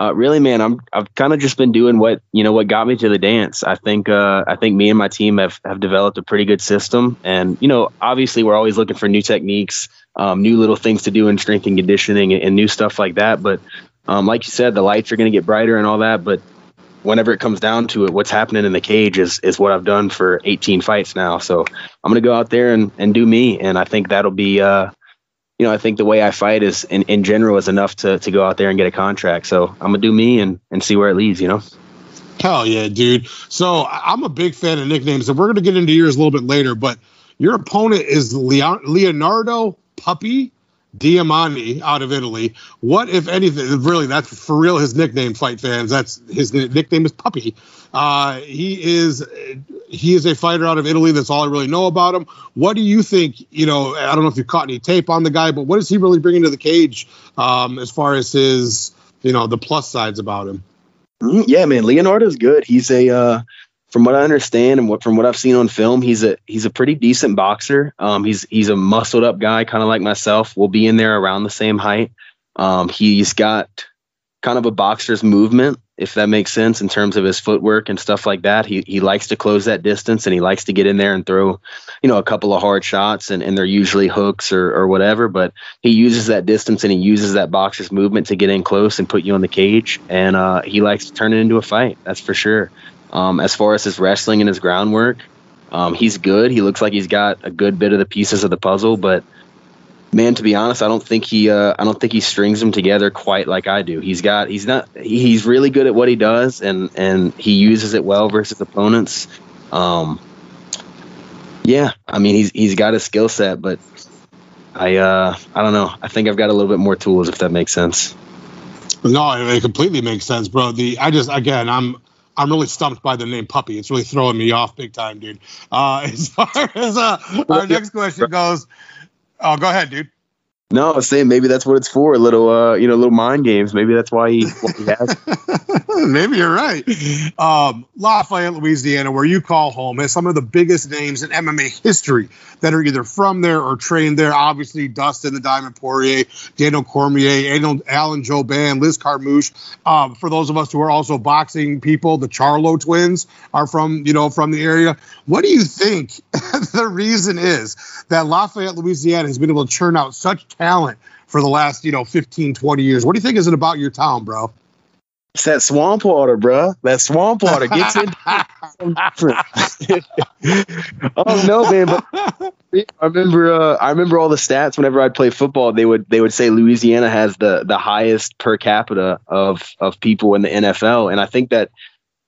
uh, really, man, I'm I've kind of just been doing what you know what got me to the dance. I think uh, I think me and my team have have developed a pretty good system, and you know, obviously, we're always looking for new techniques um, new little things to do in strength and conditioning and, and new stuff like that. But um, like you said, the lights are going to get brighter and all that. But whenever it comes down to it, what's happening in the cage is is what I've done for 18 fights now. So I'm going to go out there and, and do me, and I think that'll be. Uh, you know, I think the way I fight is in, in general is enough to, to go out there and get a contract. So I'm gonna do me and, and see where it leads, you know? Hell yeah, dude. So I'm a big fan of nicknames, and we're gonna get into yours a little bit later, but your opponent is Leonardo Puppy Damiani out of Italy. What, if anything, really, that's for real his nickname, fight fans. That's his nickname is Puppy. Uh, he is he is a fighter out of Italy. That's all I really know about him. What do you think? You know, I don't know if you caught any tape on the guy, but what is he really bringing to the cage um, as far as his, you know, the plus sides about him? Mm, yeah, man, Leonardo's good. He's a uh, from what I understand and what from what I've seen on film, he's a he's a pretty decent boxer. Um, he's he's a muscled up guy, kind of like myself. We'll be in there around the same height. Um, he's got kind of a boxer's movement, if that makes sense, in terms of his footwork and stuff like that. He he likes to close that distance and he likes to get in there and throw, you know, a couple of hard shots and, and they're usually hooks or, or whatever. But he uses that distance and he uses that boxer's movement to get in close and put you in the cage. And uh, he likes to turn it into a fight. That's for sure. Um, as far as his wrestling and his groundwork, um, he's good. He looks like he's got a good bit of the pieces of the puzzle, but man, to be honest, I don't think he uh, I don't think he strings them together quite like I do. He's got he's not he's really good at what he does and and he uses it well versus opponents. Um, yeah, I mean he's he's got a skill set, but I uh, I don't know. I think I've got a little bit more tools if that makes sense. No, it completely makes sense, bro. The I just again I'm I'm really stumped by the name Puppy. It's really throwing me off big time, dude. Uh, as far as uh, our next question goes, oh, go ahead, dude. No, I was saying maybe that's what it's for. A little, uh, you know, little mind games. Maybe that's why he, he has. maybe you're right. Um, Lafayette, Louisiana, where you call home, has some of the biggest names in MMA history that are either from there or trained there. Obviously, Dustin the Diamond Poirier, Daniel Cormier, Daniel, Alan Jouban, Liz Carmouche. Um, for those of us who are also boxing people, the Charlo twins are from, you know, from the area. What do you think the reason is that Lafayette, Louisiana has been able to churn out such talent for the last, you know, 15, 20 years? What do you think is it about your town, bro? It's that swamp water, bro. That swamp water gets in. oh no, man! But I remember, uh, I remember all the stats. Whenever I'd play football, they would they would say Louisiana has the the highest per capita of of people in the NFL, and I think that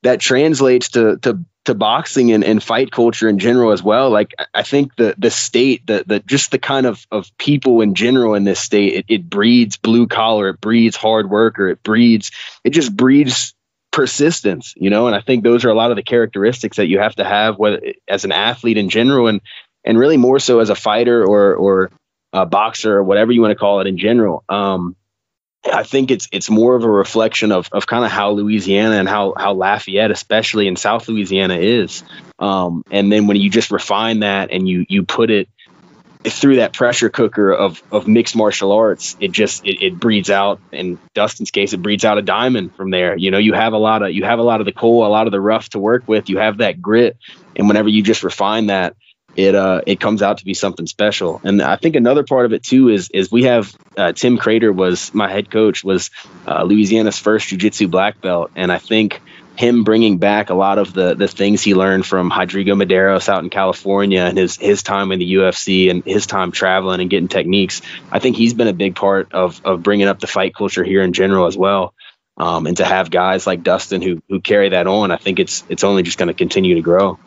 that translates to to to boxing and, and fight culture in general as well. Like I think the the state, the the just the kind of of people in general in this state, it, it breeds blue collar, it breeds hard worker, it breeds it just breeds persistence, you know. And I think those are a lot of the characteristics that you have to have whether as an athlete in general and and really more so as a fighter or or a boxer or whatever you want to call it in general. Um, I think it's it's more of a reflection of of kind of how Louisiana and how how Lafayette, especially in South Louisiana, is. Um, and then when you just refine that and you you put it through that pressure cooker of of mixed martial arts, it just it, it breeds out. In Dustin's case, it breeds out a diamond from there. You know, you have a lot of you have a lot of the coal, a lot of the rough to work with. You have that grit, and whenever you just refine that, it uh it comes out to be something special. And I think another part of it too is is we have uh, Tim Credeur was my head coach was uh, Louisiana's first jiu-jitsu black belt, and I think him bringing back a lot of the the things he learned from Rodrigo Medeiros out in California and his his time in the UFC and his time traveling and getting techniques. I think he's been a big part of of bringing up the fight culture here in general as well. Um, and to have guys like Dustin who who carry that on, I think it's it's only just going to continue to grow.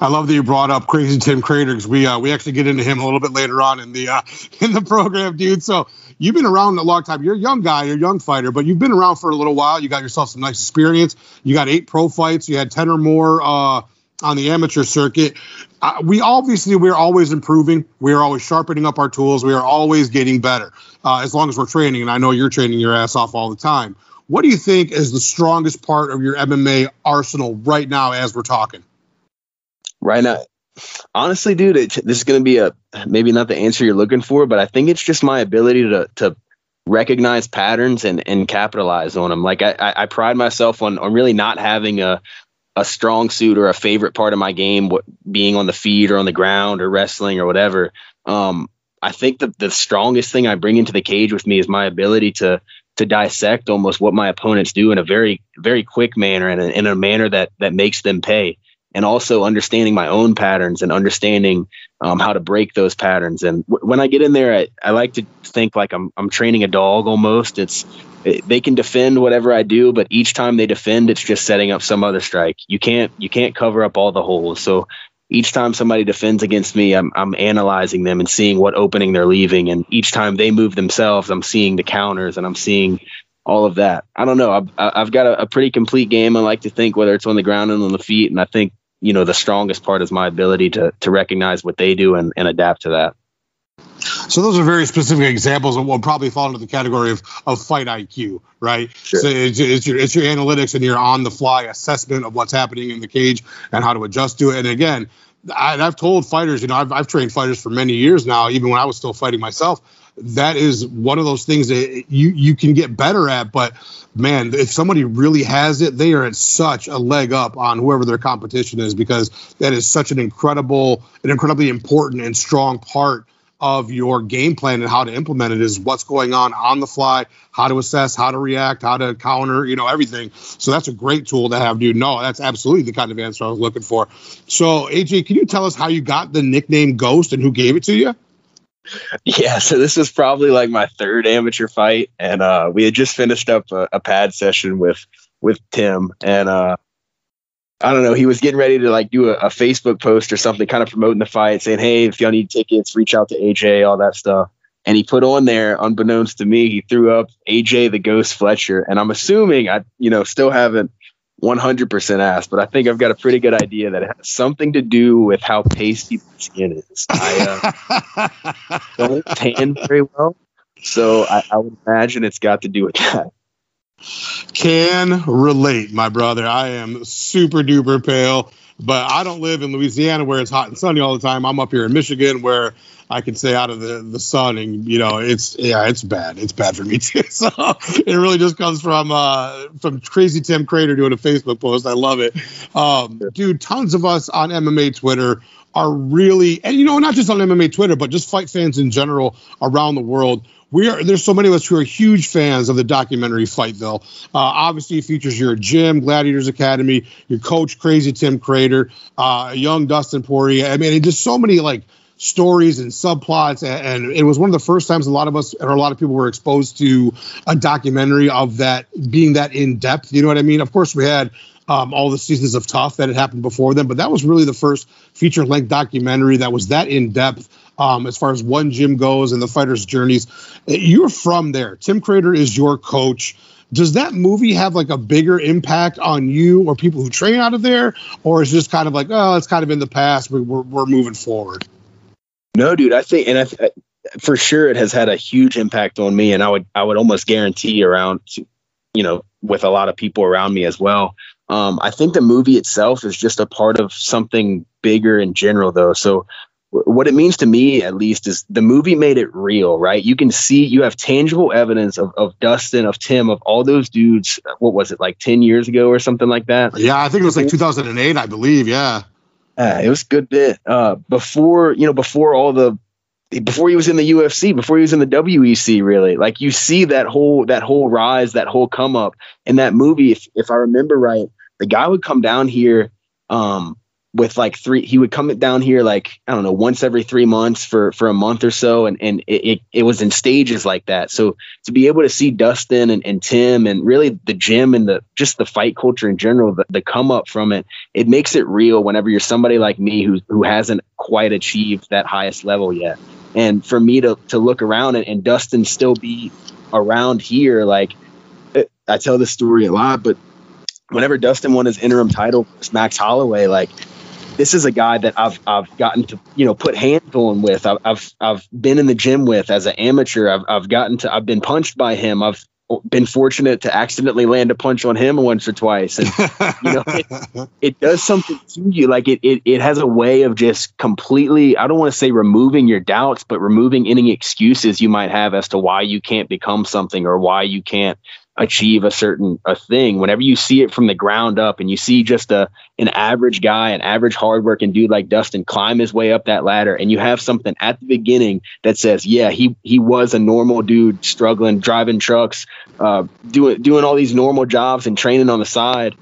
I love that you brought up Crazy Tim Credeur because we uh, we actually get into him a little bit later on in the uh, in the program, dude. So you've been around a long time. You're a young guy, you're a young fighter, but you've been around for a little while. You got yourself some nice experience. You got eight pro fights. You had ten or more uh, on the amateur circuit. Uh, we obviously we're always improving. We are always sharpening up our tools. We are always getting better uh, as long as we're training. And I know you're training your ass off all the time. What do you think is the strongest part of your MMA arsenal right now as we're talking? Right now, honestly, dude, it, this is going to be a maybe not the answer you're looking for, but I think it's just my ability to to recognize patterns and and capitalize on them. Like I, I, pride myself on on really not having a a strong suit or a favorite part of my game, what being on the feet or on the ground or wrestling or whatever. Um, I think the the strongest thing I bring into the cage with me is my ability to to dissect almost what my opponents do in a very very quick manner and in a manner that that makes them pay and also understanding my own patterns and understanding um, how to break those patterns. And w- when I get in there, I, I like to think like I'm, I'm training a dog almost. It's it, they can defend whatever I do, but each time they defend, it's just setting up some other strike. You can't you can't cover up all the holes. So each time somebody defends against me, I'm, I'm analyzing them and seeing what opening they're leaving. And each time they move themselves, I'm seeing the counters and I'm seeing all of that. I don't know. I've, I've got a, a, pretty complete game. I like to think whether it's on the ground and on the feet. And I think you know the strongest part is my ability to to recognize what they do and, and adapt to that so those are very specific examples of what probably fall into the category of, of fight IQ, right? Sure. So it's, it's, your it's your analytics and your on the fly assessment of what's happening in the cage and how to adjust to it. And again, I, have told fighters, you know, I've, I've trained fighters for many years now, even when I was still fighting myself. That is one of those things that you you can get better at, but man, if somebody really has it, they are at such a leg up on whoever their competition is because that is such an incredible, an incredibly important and strong part of your game plan and how to implement it is what's going on on the fly, how to assess, how to react, how to counter, you know, everything. So that's a great tool to have, dude. No, that's absolutely the kind of answer I was looking for. So, AJ, can you tell us how you got the nickname Ghost and who gave it to you? Yeah, so this was probably like my third amateur fight, and uh, we had just finished up a, a, pad session with with Tim, and uh, I don't know, he was getting ready to like do a, a, Facebook post or something, kind of promoting the fight, saying, "Hey, if y'all need tickets, reach out to AJ, all that stuff." And he put on there, unbeknownst to me, he threw up AJ the Ghost Fletcher, and I'm assuming I, you know, still haven't 100% ass, but I think I've got a pretty good idea that it has something to do with how pasty the skin is. I uh, don't tan very well, so I, I would imagine it's got to do with that. Can relate, my brother. I am super duper pale, but I don't live in Louisiana where it's hot and sunny all the time. I'm up here in Michigan where I can stay out of the, the sun and you know it's yeah it's bad. It's bad for me too. So it really just comes from uh from crazy Tim Credeur doing a Facebook post. I love it. Um dude tons of us on MMA Twitter are really and you know not just on MMA Twitter but just fight fans in general around the world. We are there's so many of us who are huge fans of the documentary Fightville. Uh, obviously, it features your gym, Gladiators Academy, your coach, Crazy Tim Credeur, uh, young Dustin Poirier. I mean, just so many like stories and subplots and, and, it was one of the first times a lot of us or a lot of people were exposed to a documentary of that being that in depth you know what i mean? Of course we had um, all the seasons of TUF that had happened before them but that was really the first feature length documentary that was that in depth um, as far as one gym goes and the fighters journeys. You're from there. Tim Credeur is your coach. Does that movie have like a bigger impact on you or people who train out of there or is it just kind of like oh it's kind of in the past we're, we're moving forward no, dude, I think, and I, for sure, it has had a huge impact on me, and I would, I would almost guarantee around, you know, with a lot of people around me as well. Um, I think the movie itself is just a part of something bigger in general, though. So, what it means to me, at least, is the movie made it real, right? You can see, you have tangible evidence of, of Dustin, of Tim, of all those dudes. What was it, like 10 years ago or something like that? Yeah, I think it was like 2008, I believe. Yeah. Uh, it was good bit uh, before you know before all the before he was in the UFC, before he was in the WEC, really. Like you see that whole that whole rise, that whole come up in that movie. If if I remember right, the guy would come down here um, with like three. He would come down here like I don't know once every three months for for a month or so, and and it it, it was in stages like that. So to be able to see Dustin and, and Tim and really the gym and the just the fight culture in general, the, the come up from it, it makes it real. Whenever you're somebody like me who who hasn't quite achieved that highest level yet and for me to to look around and, and Dustin still be around here, like I tell this story a lot, but whenever Dustin won his interim title, Max Holloway, like this is a guy that I've I've gotten to you know put hands on with. I've I've I've been in the gym with as an amateur. I've I've gotten to I've been punched by him. I've been fortunate to accidentally land a punch on him once or twice and you know it, it, does something to you like it, it it has a way of just completely i don't want to say removing your doubts but removing any excuses you might have as to why you can't become something or why you can't achieve a certain a thing. Whenever you see it from the ground up and you see just a an average guy an average hardworking dude like dustin climb his way up that ladder and you have something at the beginning that says yeah he he was a normal dude struggling driving trucks uh, doing doing all these normal jobs and training on the side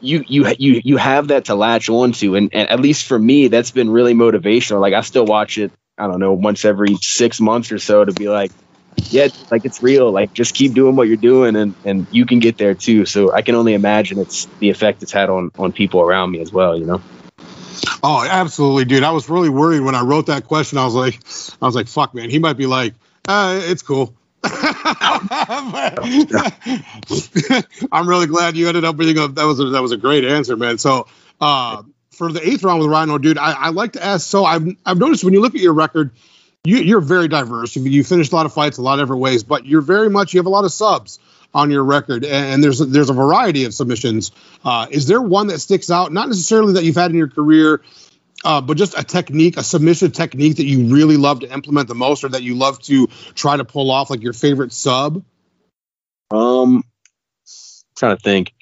you you you you have that to latch onto and, and at least for me that's been really motivational. Like i still watch it i don't know once every six months or so to be like yeah, like it's real. Like just keep doing what you're doing, and and you can get there too. So I can only imagine it's the effect it's had on on people around me as well. You know. Oh, absolutely, dude. I was really worried when I wrote that question. I was like, I was like, fuck, man. He might be like, uh, it's cool. I'm really glad you ended up being a that was a, that was a great answer, man. So uh, for the eighth round with Rhino, dude, I, I like to ask. So I've I've noticed when you look at your record you, are very diverse. You finished a lot of fights a lot of different ways, but you're very much you have a lot of subs on your record, and there's a, there's a variety of submissions. Uh, is there one that sticks out? Not necessarily that you've had in your career, uh, but just a technique, a submission technique that you really love to implement the most, or that you love to try to pull off, like your favorite sub. Um, trying to think.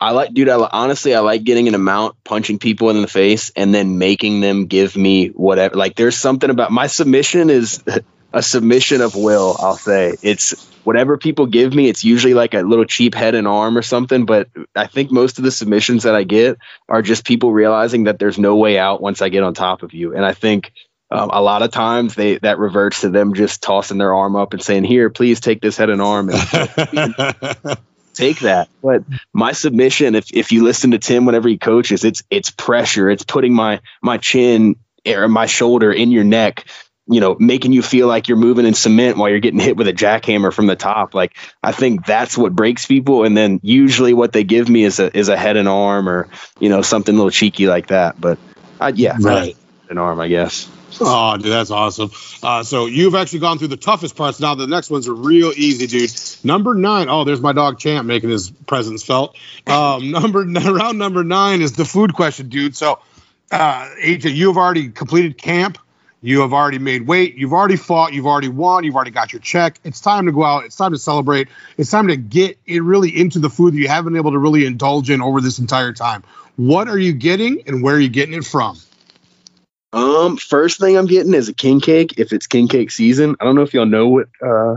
I like, dude. I honestly, I like getting an amount, punching people in the face, and then making them give me whatever. Like, there's something about my submission is a submission of will. I'll say it's whatever people give me. It's usually like a little cheap head and arm or something. But I think most of the submissions that I get are just people realizing that there's no way out once I get on top of you. And I think um, a lot of times they that reverts to them just tossing their arm up and saying, "Here, please take this head and arm." And, take that. But my submission, if if you listen to Tim whenever he coaches, it's it's pressure. It's putting my my chin or my shoulder in your neck, you know, making you feel like you're moving in cement while you're getting hit with a jackhammer from the top. Like I think that's what breaks people. And then usually what they give me is a is a head and arm or you know something a little cheeky like that. But I, yeah, right. an arm, I guess. Oh, dude, that's awesome. Uh, so you've actually gone through the toughest parts. Now the next ones are real easy, dude. Number nine. Oh, there's my dog Champ making his presence felt. Um, number round number nine is the food question, dude. So, uh, AJ, you have already completed camp. You have already made weight. You've already fought. You've already won. You've already got your check. It's time to go out. It's time to celebrate. It's time to get it really into the food that you haven't been able to really indulge in over this entire time. What are you getting, and where are you getting it from? Um, first thing I'm getting is a king cake if it's king cake season. I don't know if y'all know what uh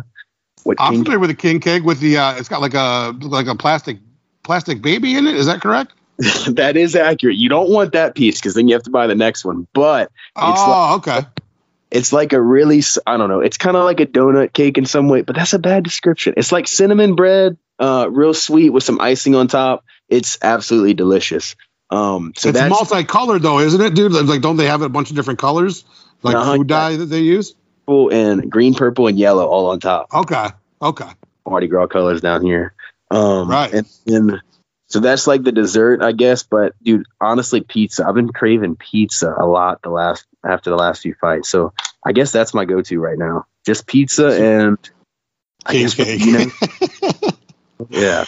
what I'm familiar with a king cake with the uh it's got like a like a plastic plastic baby in it. Is that correct? that is accurate. You don't want that piece because then you have to buy the next one. But oh, like, okay. It's like a really I don't know. It's kind of like a donut cake in some way, but that's a bad description. It's like cinnamon bread, uh, real sweet with some icing on top. It's absolutely delicious. Um, so it's multicolored though, isn't it, dude? Like, don't they have a bunch of different colors, like uh-huh, food dye that they use? And green, purple, and yellow all on top. Okay, okay. Mardi Gras colors down here. Um, right. And, and so that's like the dessert, I guess. But dude, honestly, pizza. I've been craving pizza a lot the last after the last few fights. So I guess that's my go-to right now. Just pizza and king cake. yeah.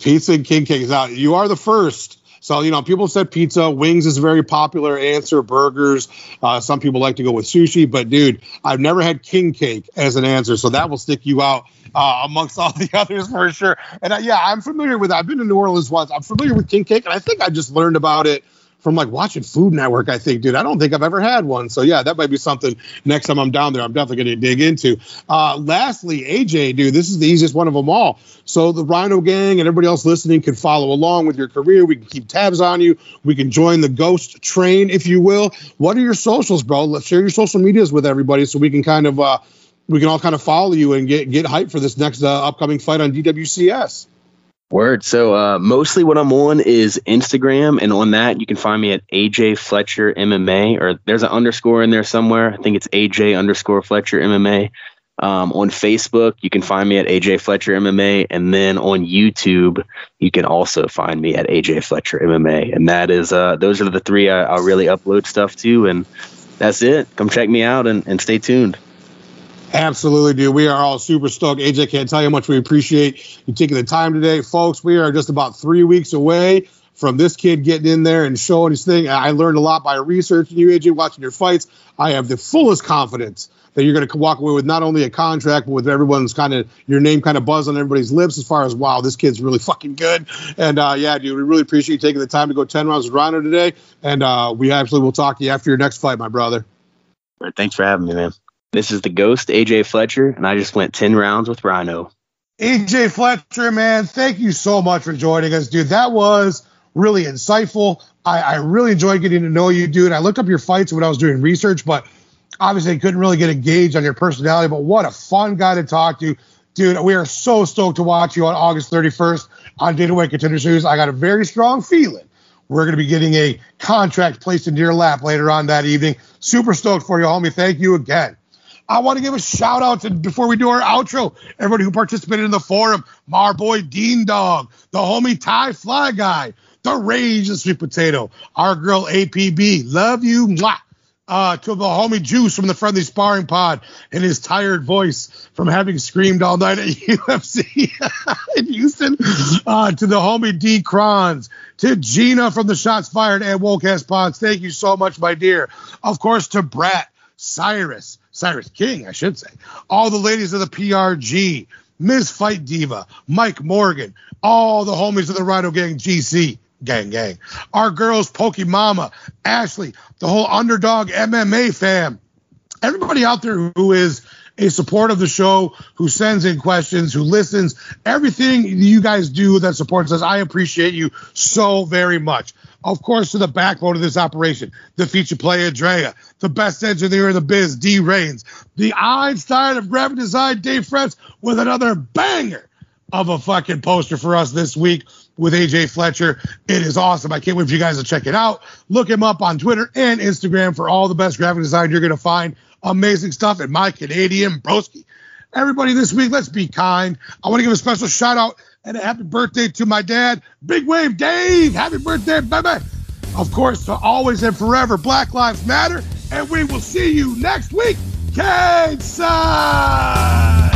Pizza and king cake is out. You are the first so, you know, people said pizza, wings is a very popular answer, burgers. Uh, some people like to go with sushi, but dude, I've never had king cake as an answer. So that will stick you out uh, amongst all the others for sure. And yeah, I'm familiar with that. I've been to New Orleans once. I'm familiar with king cake, and I think I just learned about it from like watching Food Network. I think, dude. I don't think I've ever had one. So yeah, that might be something next time I'm down there. I'm definitely going to dig into. Uh, lastly, AJ, dude, this is the easiest one of them all. So the Rhino Gang and everybody else listening can follow along with your career. We can keep tabs on you. We can join the Ghost train, if you will. What are your socials, bro? Let's share your social medias with everybody so we can kind of uh, we can all kind of follow you and get get hype for this next uh, upcoming fight on DWCS. Word. So uh, mostly what I'm on is Instagram, and on that you can find me at AJ Fletcher MMA, or there's an underscore in there somewhere. I think it's AJ underscore Fletcher MMA. Um, on Facebook, you can find me at AJ Fletcher MMA, and then on YouTube, you can also find me at AJ Fletcher MMA. And that is, uh, those are the three I, I'll really upload stuff to, and that's it. Come check me out and, and stay tuned. Absolutely, dude. We are all super stoked. AJ can't tell you how much we appreciate you taking the time today, folks. We are just about three weeks away from this kid getting in there and showing his thing. I learned a lot by researching you, AJ, watching your fights. I have the fullest confidence that you're going to walk away with not only a contract, but with everyone's kind of your name kind of buzz on everybody's lips as far as wow, this kid's really fucking good. And uh, yeah, dude, we really appreciate you taking the time to go ten rounds with Rhino today. And uh, we absolutely will talk to you after your next fight, my brother. Thanks for having me, man. This is the Ghost, AJ Fletcher, and I just went 10 rounds with Rhino. AJ Fletcher, man, thank you so much for joining us, dude. That was really insightful. I, I really enjoyed getting to know you, dude. I looked up your fights when I was doing research, but obviously I couldn't really get a gauge on your personality. But what a fun guy to talk to. Dude, we are so stoked to watch you on August 31st on Dana White Contender Series. I got a very strong feeling we're going to be getting a contract placed into your lap later on that evening. Super stoked for you, homie. Thank you again. I want to give a shout out to before we do our outro, everybody who participated in the forum, Mar Boy Dean Dog, the homie Ty Fly Guy, the Rage the Sweet Potato, our girl APB, love you, mwah. Uh, to the homie Juice from the Friendly Sparring Pod and his tired voice from having screamed all night at UFC in Houston. Uh, to the homie D Crons, to Gina from the Shots Fired and Wolcast Pods. Thank you so much, my dear. Of course, to Brat, Cyrus, Cyrus King, I should say, all the ladies of the PRG, Ms. Fight Diva, Mike Morgan, all the homies of the Rhino Gang GC, gang, gang, our girls, Pokey Mama, Ashley, the whole underdog MMA fam, everybody out there who is a support of the show, who sends in questions, who listens, everything you guys do that supports us. I appreciate you so very much. Of course, to the backbone of this operation, the feature player Drea, the best engineer in the biz, D Rains, the Einstein of graphic design, Dave Fretz, with another banger of a fucking poster for us this week with AJ Fletcher. It is awesome. I can't wait for you guys to check it out. Look him up on Twitter and Instagram for all the best graphic design you're going to find. Amazing stuff at My Canadian Broski. Everybody this week, let's be kind. I want to give a special shout out and a happy birthday to my dad, Big Wave Dave. Happy birthday, baby. Of course, to always and forever, Black Lives Matter. And we will see you next week. Side.